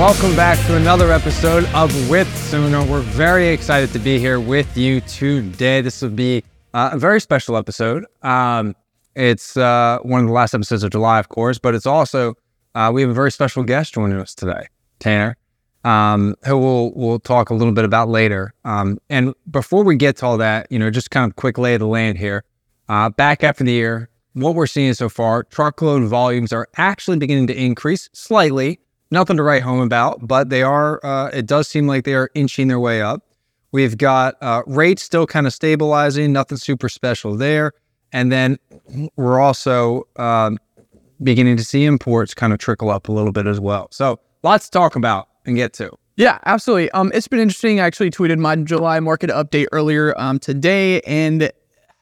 Welcome back to another episode of With Sonar. We're very excited to be here with you today. This will be uh, a very special episode. Um, it's uh, one of the last episodes of July, of course, but it's also uh, we have a very special guest joining us today, Tanner, um, who we'll we'll talk a little bit about later. Um, and before we get to all that, you know, just kind of quick lay of the land here. Uh, back after the year, what we're seeing so far, truckload volumes are actually beginning to increase slightly nothing to write home about, but they are, uh, it does seem like they are inching their way up. We've got uh, rates still kind of stabilizing, nothing super special there. And then we're also um, beginning to see imports kind of trickle up a little bit as well. So lots to talk about and get to. Yeah, absolutely. Um, it's been interesting. I actually tweeted my July market update earlier um, today, and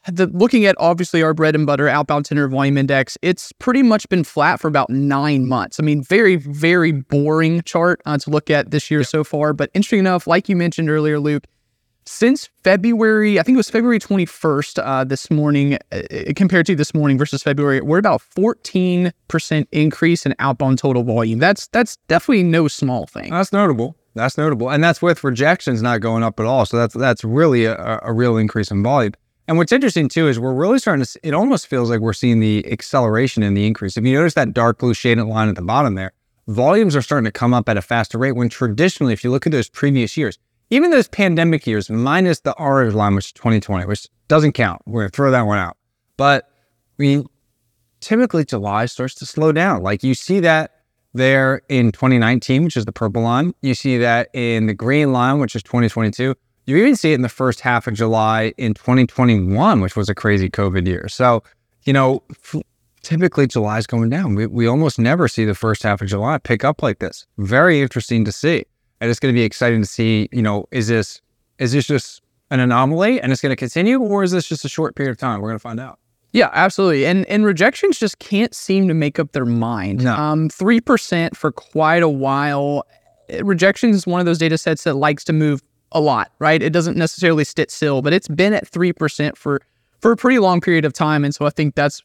the, looking at obviously our bread and butter outbound tender volume index, it's pretty much been flat for about nine months. I mean, very, very boring chart uh, to look at this year so far. But interesting enough, like you mentioned earlier, Luke, since February, I think it was February 21st uh, this morning, uh, compared to this morning versus February, we're about 14% increase in outbound total volume. That's that's definitely no small thing. That's notable. That's notable, and that's with rejections not going up at all. So that's that's really a, a real increase in volume. And what's interesting too is we're really starting to, it almost feels like we're seeing the acceleration in the increase. If you notice that dark blue shaded line at the bottom there, volumes are starting to come up at a faster rate when traditionally, if you look at those previous years, even those pandemic years, minus the orange line, which is 2020, which doesn't count. We're going to throw that one out. But I mean, typically July starts to slow down. Like you see that there in 2019, which is the purple line. You see that in the green line, which is 2022. You even see it in the first half of July in 2021, which was a crazy COVID year. So, you know, f- typically July is going down. We, we almost never see the first half of July pick up like this. Very interesting to see. And it's going to be exciting to see, you know, is this is this just an anomaly and it's going to continue or is this just a short period of time? We're going to find out. Yeah, absolutely. And and rejections just can't seem to make up their mind. No. Um, 3% for quite a while. Rejections is one of those data sets that likes to move a lot, right? It doesn't necessarily sit still, but it's been at 3% for for a pretty long period of time and so I think that's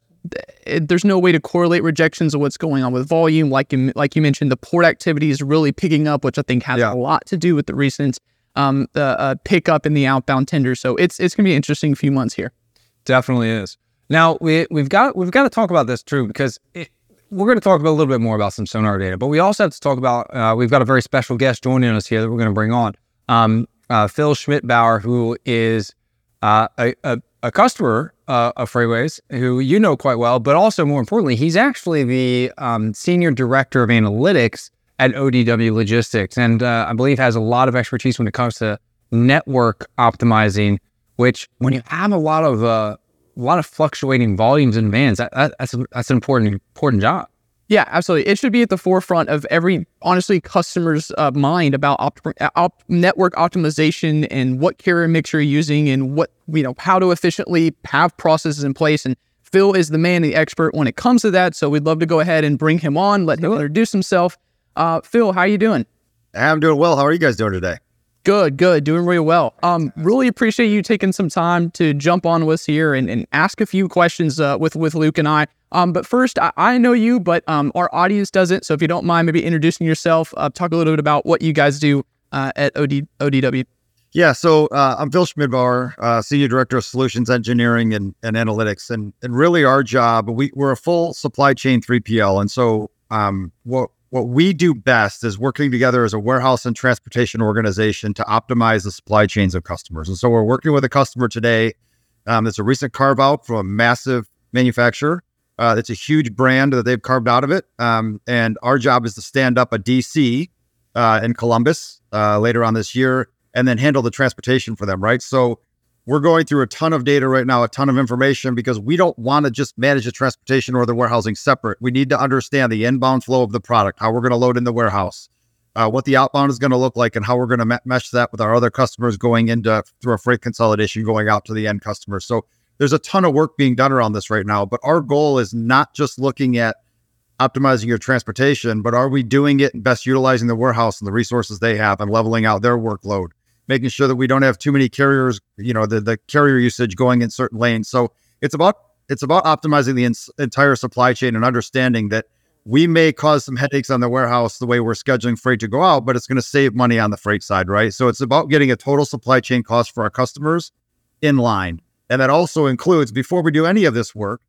it, there's no way to correlate rejections of what's going on with volume like you like you mentioned the port activity is really picking up which I think has Yeah. a lot to do with the recent um uh, uh, pickup in the outbound tender. So it's it's going to be an interesting few months here. Definitely is. Now we we've got we've got to talk about this too because it, we're going to talk about a little bit more about some sonar data, but we also have to talk about uh, we've got a very special guest joining us here that we're going to bring on, um, uh, Phil Schmidbauer, who is uh, a, a a customer uh, of FreightWaves, who you know quite well, but also more importantly, he's actually the um, senior director of analytics at ODW Logistics, and uh, I believe has a lot of expertise when it comes to network optimizing. Which, when you have a lot of uh, a lot of fluctuating volumes in vans, that, that, that's a, that's an important important job. Yeah, absolutely. It should be at the forefront of every, honestly, customer's uh, mind about op- op- network optimization and what carrier mix you're using and what, you know, how to efficiently have processes in place. And Phil is the man, the expert when it comes to that. So we'd love to go ahead and bring him on, let him introduce himself. Uh, Phil, how are you doing? I'm doing well. How are you guys doing today? Good, good, doing really well. Um, really appreciate you taking some time to jump on with us here and, and ask a few questions uh, with with Luke and I. Um, but first, I, I know you, but um, our audience doesn't. So if you don't mind, maybe introducing yourself, uh, talk a little bit about what you guys do uh, at OD, ODW. Yeah, so uh, I'm Phil Schmidbauer, uh, Senior Director of Solutions Engineering and, and Analytics. And, and really, our job, we, we're a full supply chain 3PL. And so, um, what, what we do best is working together as a warehouse and transportation organization to optimize the supply chains of customers. And so, we're working with a customer today um, that's a recent carve out from a massive manufacturer. Uh, it's a huge brand that they've carved out of it. Um, and our job is to stand up a DC uh, in Columbus uh, later on this year, and then handle the transportation for them, right? So we're going through a ton of data right now, a ton of information because we don't want to just manage the transportation or the warehousing separate. We need to understand the inbound flow of the product, how we're going to load in the warehouse, uh, what the outbound is going to look like, and how we're going to me- mesh that with our other customers going into through a freight consolidation going out to the end customer. So there's a ton of work being done around this right now. But our goal is not just looking at optimizing your transportation, but are we doing it and best utilizing the warehouse and the resources they have and leveling out their workload? Making sure that we don't have too many carriers, you know, the, the carrier usage going in certain lanes. So it's about it's about optimizing the in- entire supply chain and understanding that we may cause some headaches on the warehouse the way we're scheduling freight to go out, but it's going to save money on the freight side, right? So it's about getting a total supply chain cost for our customers in line. And that also includes before we do any of this work,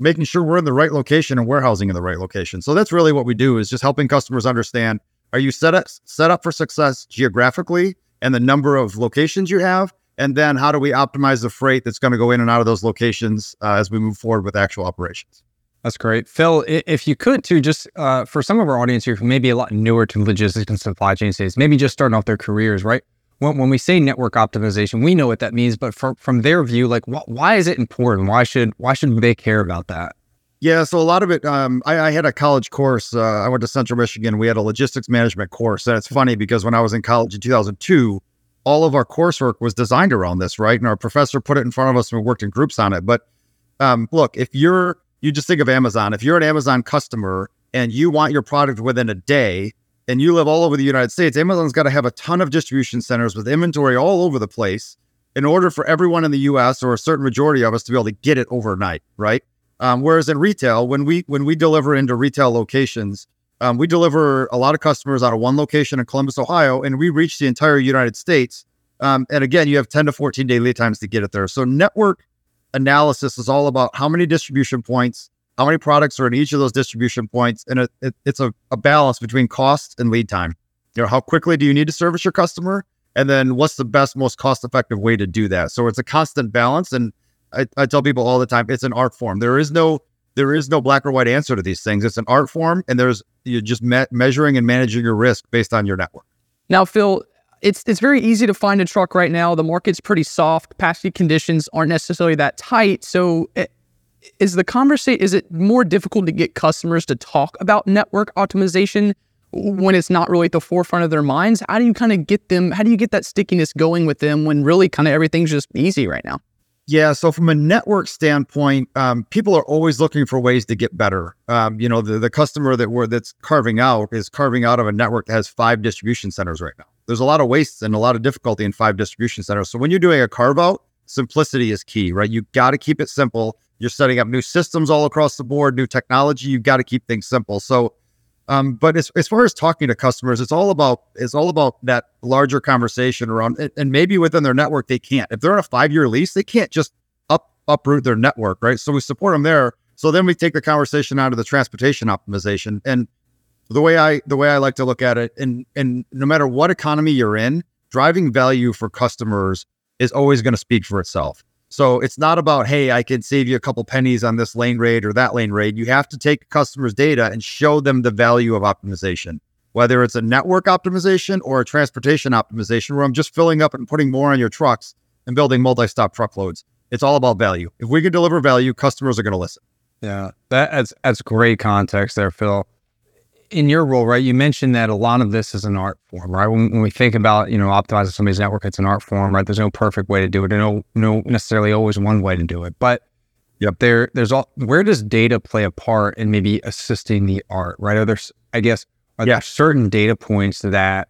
making sure we're in the right location and warehousing in the right location. So that's really what we do is just helping customers understand are you set up set up for success geographically and the number of locations you have and then how do we optimize the freight that's going to go in and out of those locations uh, as we move forward with actual operations? That's great. Phil if you could too just uh, for some of our audience here who may be a lot newer to logistics and supply chain space maybe just starting off their careers right? When, when we say network optimization we know what that means but from, from their view like wh- why is it important? Why should why should they care about that yeah, so a lot of it. Um, I, I, had a college course. Uh, I went to Central Michigan. We had a logistics management course, and it's funny because when I was in college in 2002, all of our coursework was designed around this, right? And our professor put it in front of us, and we worked in groups on it. But um, look, if you're you just think of Amazon. If you're an Amazon customer and you want your product within a day, and you live all over the United States, Amazon's got to have a ton of distribution centers with inventory all over the place in order for everyone in the U.S. or a certain majority of us to be able to get it overnight, right? Um, whereas in retail, when we when we deliver into retail locations, um, we deliver a lot of customers out of one location in Columbus, Ohio, and we reach the entire United States. Um, and again, you have 10 to 14 day lead times to get it there. So network analysis is all about how many distribution points, how many products are in each of those distribution points, and it, it, it's a, a balance between cost and lead time. You know, how quickly do you need to service your customer, and then what's the best, most cost effective way to do that? So it's a constant balance, and I, I tell people all the time, it's an art form. There is no there is no black or white answer to these things. It's an art form, and there's you're just me- measuring and managing your risk based on your network. Now, Phil, it's it's very easy to find a truck right now. The market's pretty soft. Capacity conditions aren't necessarily that tight. So, eh, is the conversation is it more difficult to get customers to talk about network optimization when it's not really at the forefront of their minds? How do you kind of get them? How do you get that stickiness going with them when really kind of everything's just easy right now? Yeah. So from a network standpoint, um, people are always looking for ways to get better. Um, you know, the, the customer that we're that's carving out is carving out of a network that has five distribution centers right now. There's a lot of waste and a lot of difficulty in five distribution centers. So when you're doing a carve out, simplicity is key, right? You got to keep it simple. You're setting up new systems all across the board, new technology. You've got to keep things simple. So um, but as, as far as talking to customers, it's all about it's all about that larger conversation around and maybe within their network they can't. If they're on a five year lease, they can't just up uproot their network, right? So we support them there. So then we take the conversation out of the transportation optimization. And the way I the way I like to look at it, and and no matter what economy you're in, driving value for customers is always going to speak for itself. So it's not about, hey, I can save you a couple pennies on this lane rate or that lane rate. You have to take customers' data and show them the value of optimization, whether it's a network optimization or a transportation optimization, where I'm just filling up and putting more on your trucks and building multi stop truckloads. It's all about value. If we can deliver value, customers are going to listen. Yeah, that's that's great context there, Phil in your role, right, you mentioned that a lot of this is an art form, right? When, when, we think about, you know, optimizing somebody's network, it's an art form, right? There's no perfect way to do it. There's no, no necessarily always one way to do it. But yep. there, there's all, where does data play a part in maybe assisting the art, right? Are there, I guess, are yeah. there certain data points that,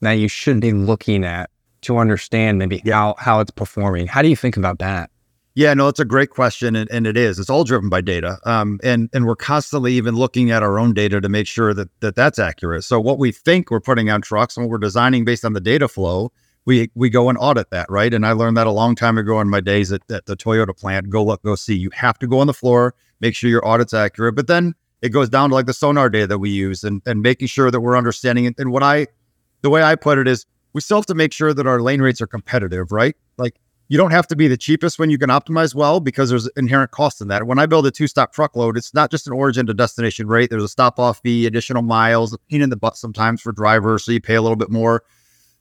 that you should be looking at to understand maybe yeah. how, how it's performing? How do you think about that? Yeah, no, it's a great question, and, and it is. It's all driven by data, um, and and we're constantly even looking at our own data to make sure that, that that's accurate. So what we think we're putting on trucks and what we're designing based on the data flow, we we go and audit that, right? And I learned that a long time ago in my days at, at the Toyota plant. Go look, go see. You have to go on the floor, make sure your audit's accurate, but then it goes down to like the sonar data that we use and and making sure that we're understanding it. And what I, the way I put it is, we still have to make sure that our lane rates are competitive, right? Like you don't have to be the cheapest when you can optimize well because there's inherent cost in that. When I build a two stop truckload, it's not just an origin to destination rate. There's a stop off fee, additional miles, a pain in the butt sometimes for drivers, so you pay a little bit more.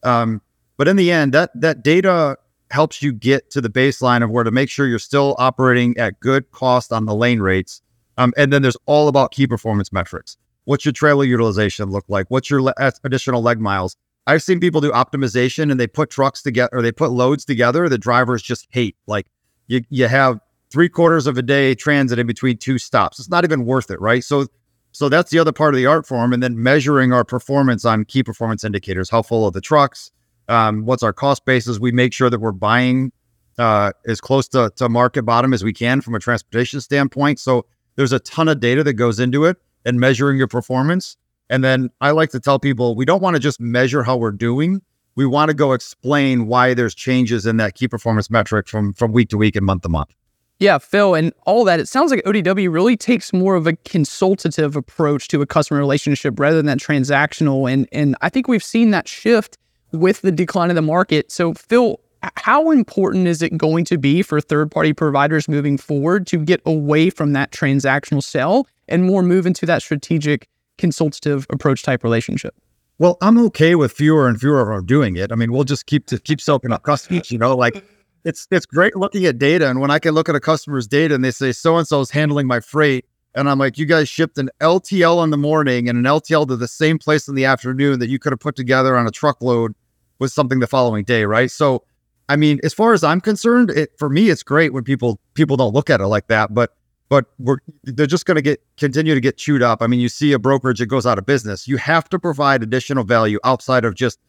Um, but in the end, that that data helps you get to the baseline of where to make sure you're still operating at good cost on the lane rates. Um, and then there's all about key performance metrics. What's your trailer utilization look like? What's your le- additional leg miles? I've seen people do optimization and they put trucks together or they put loads together. The drivers just hate. Like you, you have three quarters of a day transit in between two stops. It's not even worth it, right? So, so that's the other part of the art form. And then measuring our performance on key performance indicators: how full are the trucks? Um, what's our cost basis? We make sure that we're buying uh, as close to, to market bottom as we can from a transportation standpoint. So there's a ton of data that goes into it and measuring your performance. And then I like to tell people we don't want to just measure how we're doing. We want to go explain why there's changes in that key performance metric from from week to week and month to month. Yeah, Phil, and all that. It sounds like ODW really takes more of a consultative approach to a customer relationship rather than that transactional. And and I think we've seen that shift with the decline of the market. So, Phil, how important is it going to be for third party providers moving forward to get away from that transactional sell and more move into that strategic consultative approach type relationship? Well, I'm okay with fewer and fewer of them doing it. I mean, we'll just keep to keep soaking up customers, you know, like it's it's great looking at data. And when I can look at a customer's data and they say so and so is handling my freight, and I'm like, you guys shipped an LTL in the morning and an LTL to the same place in the afternoon that you could have put together on a truckload with something the following day, right? So I mean, as far as I'm concerned, it for me it's great when people people don't look at it like that, but but we're they're just going to get continue to get chewed up. I mean, you see a brokerage that goes out of business. You have to provide additional value outside of just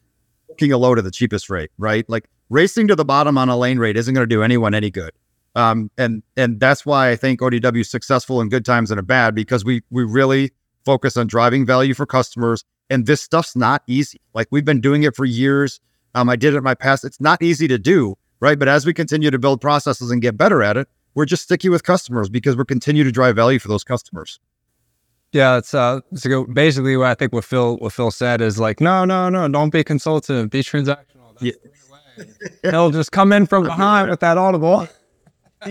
booking a load at the cheapest rate, right? Like racing to the bottom on a lane rate isn't going to do anyone any good. Um, and and that's why I think ODW is successful in good times and a bad because we we really focus on driving value for customers. And this stuff's not easy. Like we've been doing it for years. Um, I did it in my past. It's not easy to do, right? But as we continue to build processes and get better at it, we're just sticky with customers because we're continue to drive value for those customers. Yeah, it's uh, it's basically what I think what Phil what Phil said is like, no, no, no, don't be consultative, be transactional. That's yeah. He'll just come in from behind with that audible.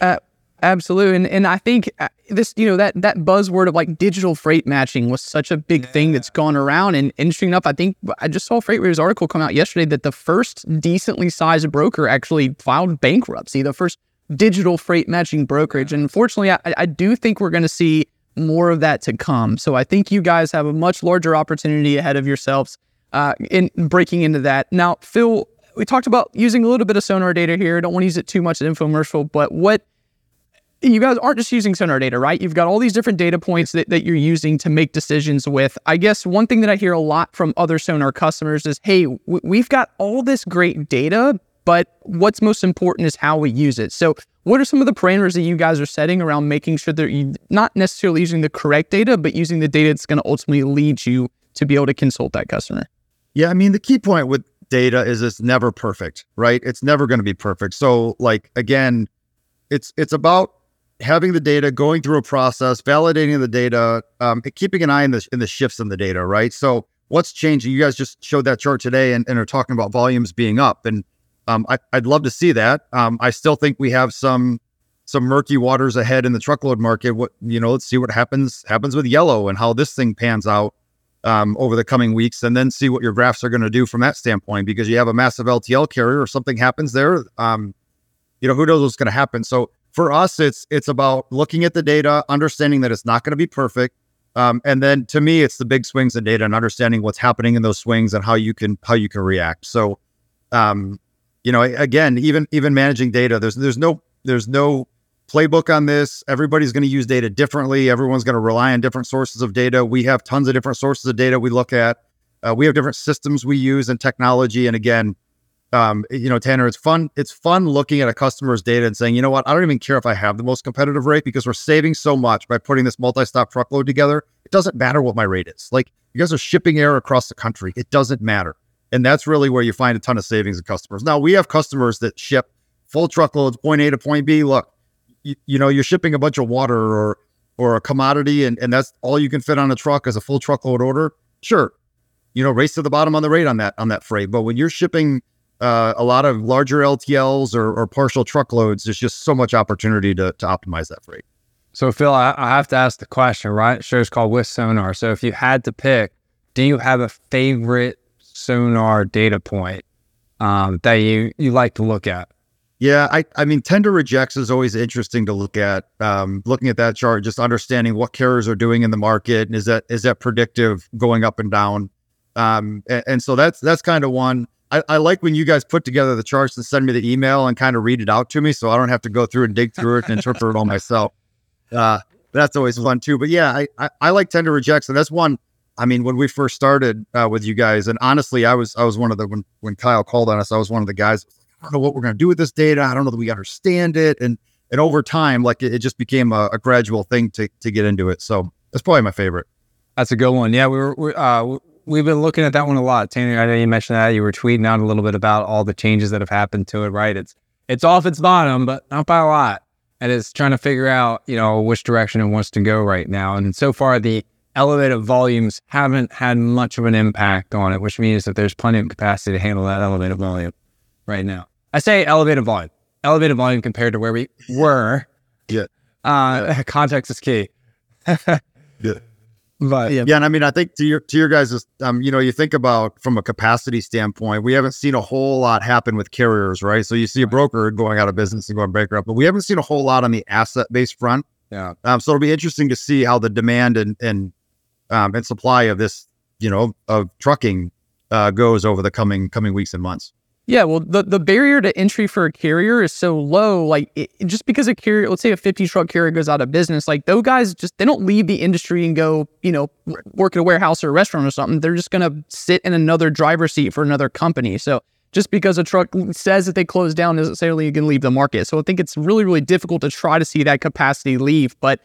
uh, Absolutely. And, and I think uh, this, you know, that that buzzword of like digital freight matching was such a big yeah. thing that's gone around. And interesting enough, I think I just saw Freight FreightWaves article come out yesterday that the first decently sized broker actually filed bankruptcy, the first digital freight matching brokerage. And unfortunately, I, I do think we're going to see more of that to come. So I think you guys have a much larger opportunity ahead of yourselves uh, in breaking into that. Now, Phil, we talked about using a little bit of sonar data here. I don't want to use it too much as infomercial, but what you guys aren't just using sonar data, right? You've got all these different data points that, that you're using to make decisions with. I guess one thing that I hear a lot from other sonar customers is, hey, w- we've got all this great data, but what's most important is how we use it. So, what are some of the parameters that you guys are setting around making sure that you're not necessarily using the correct data, but using the data that's going to ultimately lead you to be able to consult that customer? Yeah, I mean, the key point with data is it's never perfect, right? It's never going to be perfect. So, like again, it's it's about having the data, going through a process, validating the data, um, keeping an eye in the in the shifts in the data, right? So what's changing? You guys just showed that chart today and, and are talking about volumes being up, and um, I, would love to see that. Um, I still think we have some some murky waters ahead in the truckload market. What you know, let's see what happens happens with yellow and how this thing pans out um, over the coming weeks, and then see what your graphs are going to do from that standpoint. Because you have a massive LTL carrier, or something happens there. Um, you know, who knows what's going to happen? So for us, it's it's about looking at the data, understanding that it's not going to be perfect, um, and then to me, it's the big swings in data and understanding what's happening in those swings and how you can how you can react. So, um, you know, again, even even managing data, there's there's no there's no playbook on this. Everybody's going to use data differently. Everyone's going to rely on different sources of data. We have tons of different sources of data we look at. Uh, we have different systems we use and technology. And again, um, you know, Tanner, it's fun. It's fun looking at a customer's data and saying, you know what, I don't even care if I have the most competitive rate because we're saving so much by putting this multi-stop truckload together. It doesn't matter what my rate is. Like you guys are shipping air across the country. It doesn't matter. And that's really where you find a ton of savings in customers. Now we have customers that ship full truckloads, point A to point B. Look, you, you know, you're shipping a bunch of water or or a commodity and, and that's all you can fit on a truck as a full truckload order. Sure. You know, race to the bottom on the rate on that on that freight. But when you're shipping uh, a lot of larger LTLs or, or partial truckloads, there's just so much opportunity to, to optimize that freight. So, Phil, I, I have to ask the question, right? Show's called with sonar. So, if you had to pick, do you have a favorite sonar data point um, that you you like to look at? Yeah, I, I mean, tender rejects is always interesting to look at. Um, looking at that chart, just understanding what carriers are doing in the market, and is that is that predictive going up and down? Um, and, and so that's that's kind of one. I, I, like when you guys put together the charts and send me the email and kind of read it out to me, so I don't have to go through and dig through it and interpret it all myself. Uh, that's always fun too. But yeah, I, I, I like tender rejects, and that's one. I mean, when we first started uh, with you guys, and honestly, I was I was one of the when when Kyle called on us, I was one of the guys I don't know what we're going to do with this data. I don't know that we understand it. And and over time, like it, it just became a, a, gradual thing to to get into it. So that's probably my favorite. That's a good one. Yeah, we were we, uh, we've been looking at that one a lot. Tanner, I know you mentioned that you were tweeting out a little bit about all the changes that have happened to it. Right? It's it's off its bottom, but not by a lot. And it's trying to figure out, you know, which direction it wants to go right now. And so far, the elevated volumes haven't had much of an impact on it, which means that there's plenty of capacity to handle that elevated volume right now. I say elevated volume, elevated volume compared to where we were. Yeah. Uh, yeah. Context is key. yeah. But yeah. yeah, and I mean, I think to your to your guys, um, you know, you think about from a capacity standpoint, we haven't seen a whole lot happen with carriers, right? So you see a broker going out of business and going bankrupt, but we haven't seen a whole lot on the asset based front. Yeah. Um, so it'll be interesting to see how the demand and and um, and supply of this, you know, of trucking uh, goes over the coming coming weeks and months. Yeah, well, the, the barrier to entry for a carrier is so low. Like, it, just because a carrier, let's say a 50 truck carrier goes out of business, like, those guys just, they don't leave the industry and go, you know, work at a warehouse or a restaurant or something. They're just going to sit in another driver's seat for another company. So, just because a truck says that they close down doesn't necessarily going to leave the market. So, I think it's really, really difficult to try to see that capacity leave. But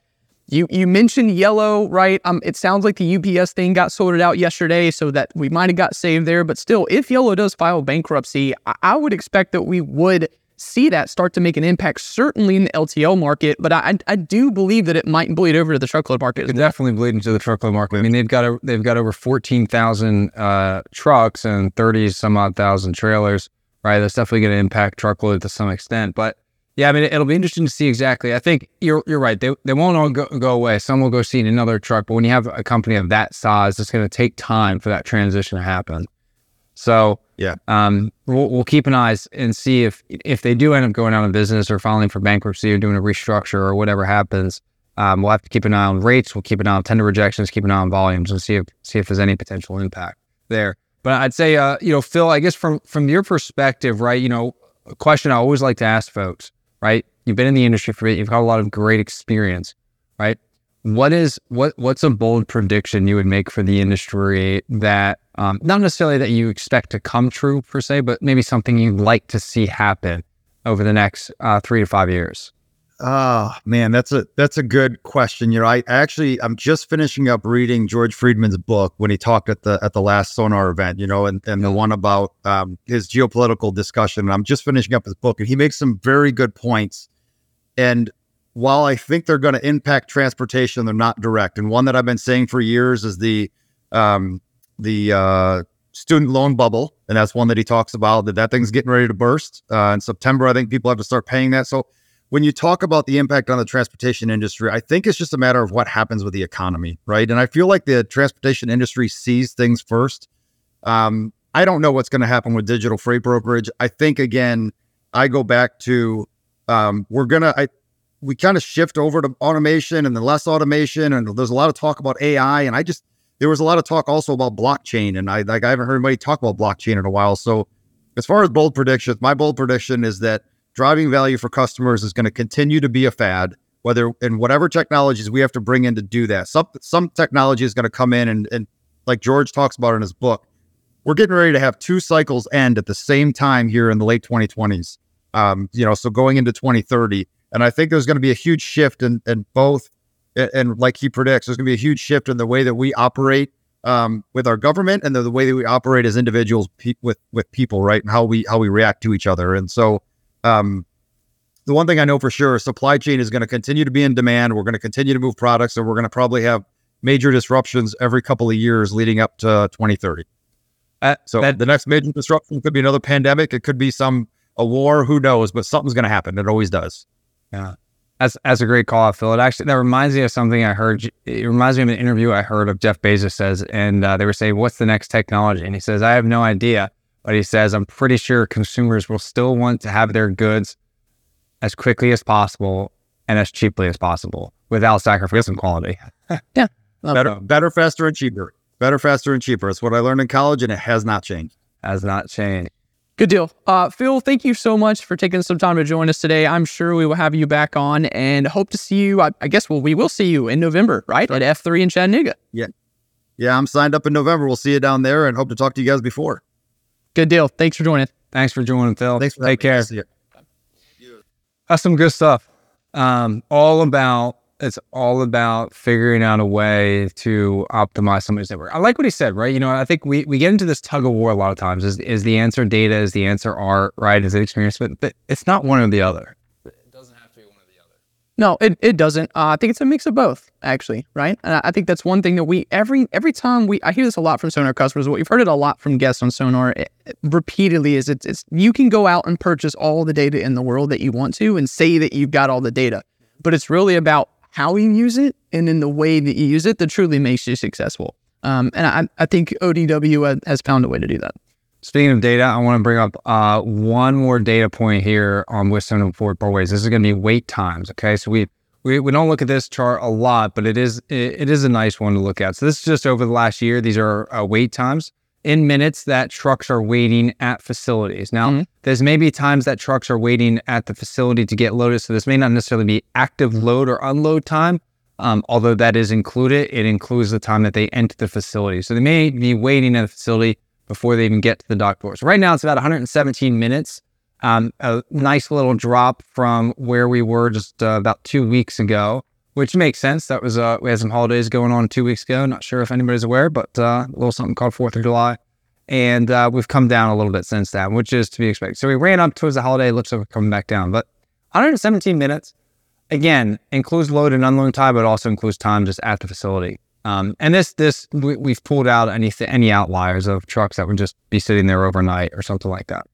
you you mentioned yellow, right? Um, it sounds like the UPS thing got sorted out yesterday, so that we might have got saved there. But still, if yellow does file bankruptcy, I, I, would expect that we would see that start to make an impact, certainly in the LTL market. But I I do believe that it might bleed over to the truckload market. It definitely bleed into the truckload market. I mean, they've got a, they've got over fourteen thousand uh, trucks and thirty some odd thousand trailers. Right, that's definitely going to impact truckload to some extent, but yeah, I mean, it'll be interesting to see exactly. I think you're you're right. They they won't all go, go away. Some will go see another truck, but when you have a company of that size, it's going to take time for that transition to happen. So yeah, um, we'll, we'll keep an eye and see if if they do end up going out of business or filing for bankruptcy or doing a restructure or whatever happens. Um, we'll have to keep an eye on rates. We'll keep an eye on tender rejections. Keep an eye on volumes and see if see if there's any potential impact there. But I'd say, uh, you know, Phil, I guess from from your perspective, right? You know, a question I always like to ask folks right? You've been in the industry for it. You've got a lot of great experience, right? What is what what's a bold prediction you would make for the industry that um, not necessarily that you expect to come true per se, but maybe something you'd like to see happen over the next uh, three to five years? Oh man, that's a that's a good question. You know, I actually I'm just finishing up reading George Friedman's book when he talked at the at the last Sonar event. You know, and and the one about um, his geopolitical discussion. And I'm just finishing up his book, and he makes some very good points. And while I think they're going to impact transportation, they're not direct. And one that I've been saying for years is the um, the uh, student loan bubble, and that's one that he talks about. That that thing's getting ready to burst uh, in September. I think people have to start paying that. So when you talk about the impact on the transportation industry, I think it's just a matter of what happens with the economy, right? And I feel like the transportation industry sees things first. Um, I don't know what's going to happen with digital freight brokerage. I think again, I go back to um, we're gonna I we kind of shift over to automation and then less automation, and there's a lot of talk about AI, and I just there was a lot of talk also about blockchain, and I like I haven't heard anybody talk about blockchain in a while. So as far as bold predictions, my bold prediction is that driving value for customers is going to continue to be a fad, whether in whatever technologies we have to bring in to do that. Some some technology is going to come in and, and like George talks about in his book, we're getting ready to have two cycles end at the same time here in the late 2020s. Um, you know, so going into 2030. And I think there's going to be a huge shift in, in both. And, and like he predicts, there's going to be a huge shift in the way that we operate um, with our government and the, the, way that we operate as individuals pe- with with people, right? And how we how we react to each other. And so um, the one thing I know for sure, is supply chain is going to continue to be in demand. We're going to continue to move products, and we're going to probably have major disruptions every couple of years leading up to 2030. Uh, So that- the next major disruption could be another pandemic. It could be some a war. Who knows? But something's going to happen. It always does. Yeah. That's that's a great call Phil. It actually that reminds me of something I heard. It reminds me of an interview I heard of Jeff Bezos says, and uh, they were saying, "What's the next technology?" And he says, "I have no idea," but he says, "I'm pretty sure consumers will still want to have their goods as quickly as possible and as cheaply as possible without sacrificing quality." yeah. Better, better, faster, and cheaper. Better, faster, and cheaper. It's what I learned in college, and it has not changed. Has not changed. Good deal. Uh, Phil, thank you so much for taking some time to join us today. I'm sure we will have you back on and hope to see you. I, I guess well, we will see you in November, right? At F3 in Chattanooga. Yeah. Yeah, I'm signed up in November. We'll see you down there, and hope to talk to you guys before. Good deal. Thanks for joining. Thanks for joining, Phil. Thanks for Take care. That's some good stuff. Um, all about it's all about figuring out a way to optimize somebody's network. I like what he said, right? You know, I think we, we get into this tug of war a lot of times. Is is the answer data? Is the answer art? Right? Is it experience? But, but it's not one or the other. No, it, it doesn't. Uh, I think it's a mix of both, actually, right? And I, think that's one thing that we every every time we I hear this a lot from Sonar customers. What we've heard it a lot from guests on Sonar eh, eh, repeatedly. Is it's it's you can go out and purchase all the data in the world that you want to and say that you've got all the data, but it's really about how you use it and in the way that you use it that truly makes you successful. Um, and I, I think ODW has found a way to do that. Speaking of data, I want to bring up uh, one more data point here on Western and Ford Ways. This is going to be wait times. Okay, so we, we we don't look at this chart a lot, but it is it, it is a nice one to look at. So this is just over the last year. These are uh, wait times in minutes that trucks are waiting at facilities. Now, Mhm. there's maybe times that trucks are waiting at the facility to get loaded. So this may not necessarily be active load or unload time. Um, although that is included, it includes the time that they enter the facility. So they may be waiting at the facility before they even get to the dock doors. Right now, it's about 117 minutes. Um, a nice little drop from where we were just uh, about two weeks ago, which makes sense. That was uh, we had some holidays going on two weeks ago. Not sure if anybody's aware, but uh, a little something called Fourth of July, and uh, we've come down a little bit since then, which is to be expected. So we ran up towards the holiday. Looks like we're coming back down, but 117 minutes again includes load and unload time, but also includes time just at the facility. Um, and this this we, we've pulled out any any outliers of trucks that would just be sitting there overnight or something like that.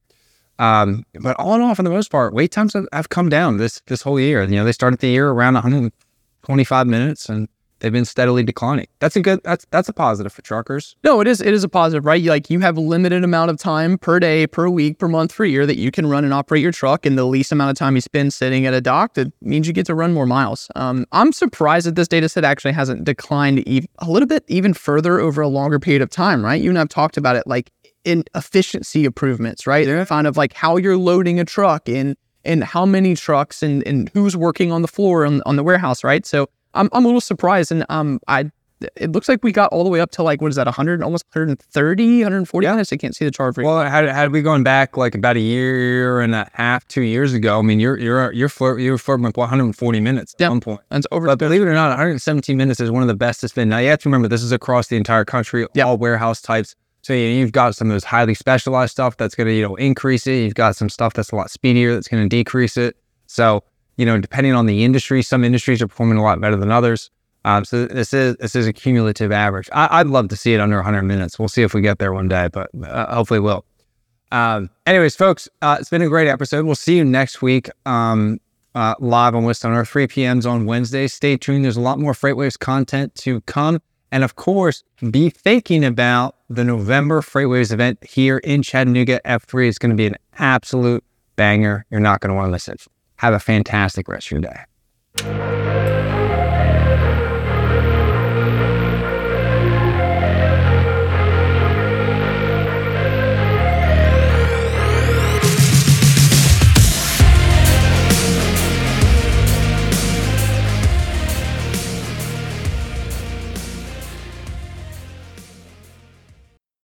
Um, but all in all, for the most part, wait times have, have come down this this whole year. You know, they started the year around 125 minutes, and they've been steadily declining. That's a good. That's that's a positive for truckers. No, it is. It is a positive, right? Like you have a limited amount of time per day, per week, per month, per year that you can run and operate your truck, and the least amount of time you spend sitting at a dock, that means you get to run more miles. Um, I'm surprised that this data set actually hasn't declined ev- a little bit even further over a longer period of time, right? You and I've talked about it, like in efficiency improvements, right? Yeah. Kind of like how you're loading a truck and and how many trucks and and who's working on the floor on, on the warehouse, right? So I'm I'm a little surprised, and um I it looks like we got all the way up to like what is that 100 almost 130 140 minutes i can't see the chart for Well, had had we gone back like about a year and a half, two years ago, I mean, you're you're you're flirt, you're flirting with 140 minutes at Yeah. one point. that's over But believe it or not, 117 minutes is one of the best it's been. Now you have to remember this is across the entire country, Yeah. all warehouse types. So you you've got some of those highly specialized stuff that's going to you know increase it. You've got some stuff that's a lot speedier that's going to decrease it. So you know, depending on the industry, some industries are performing a lot better than others. Um, so this is this is a cumulative average. I, I'd love to see it under 100 minutes. We'll see if we get there one day, but uh, hopefully we'll. Um, anyways, folks, uh, it's been a great episode. We'll see you next week um, uh, live on West on Earth, 3 p.m.s on Wednesday. Stay tuned. There's a lot more FreightWaves content to come. And of course, be thinking about the November FreightWaves event here in Chattanooga. F3 is going to be an absolute banger. You're not going to want to miss it. Have a fantastic rest of your day.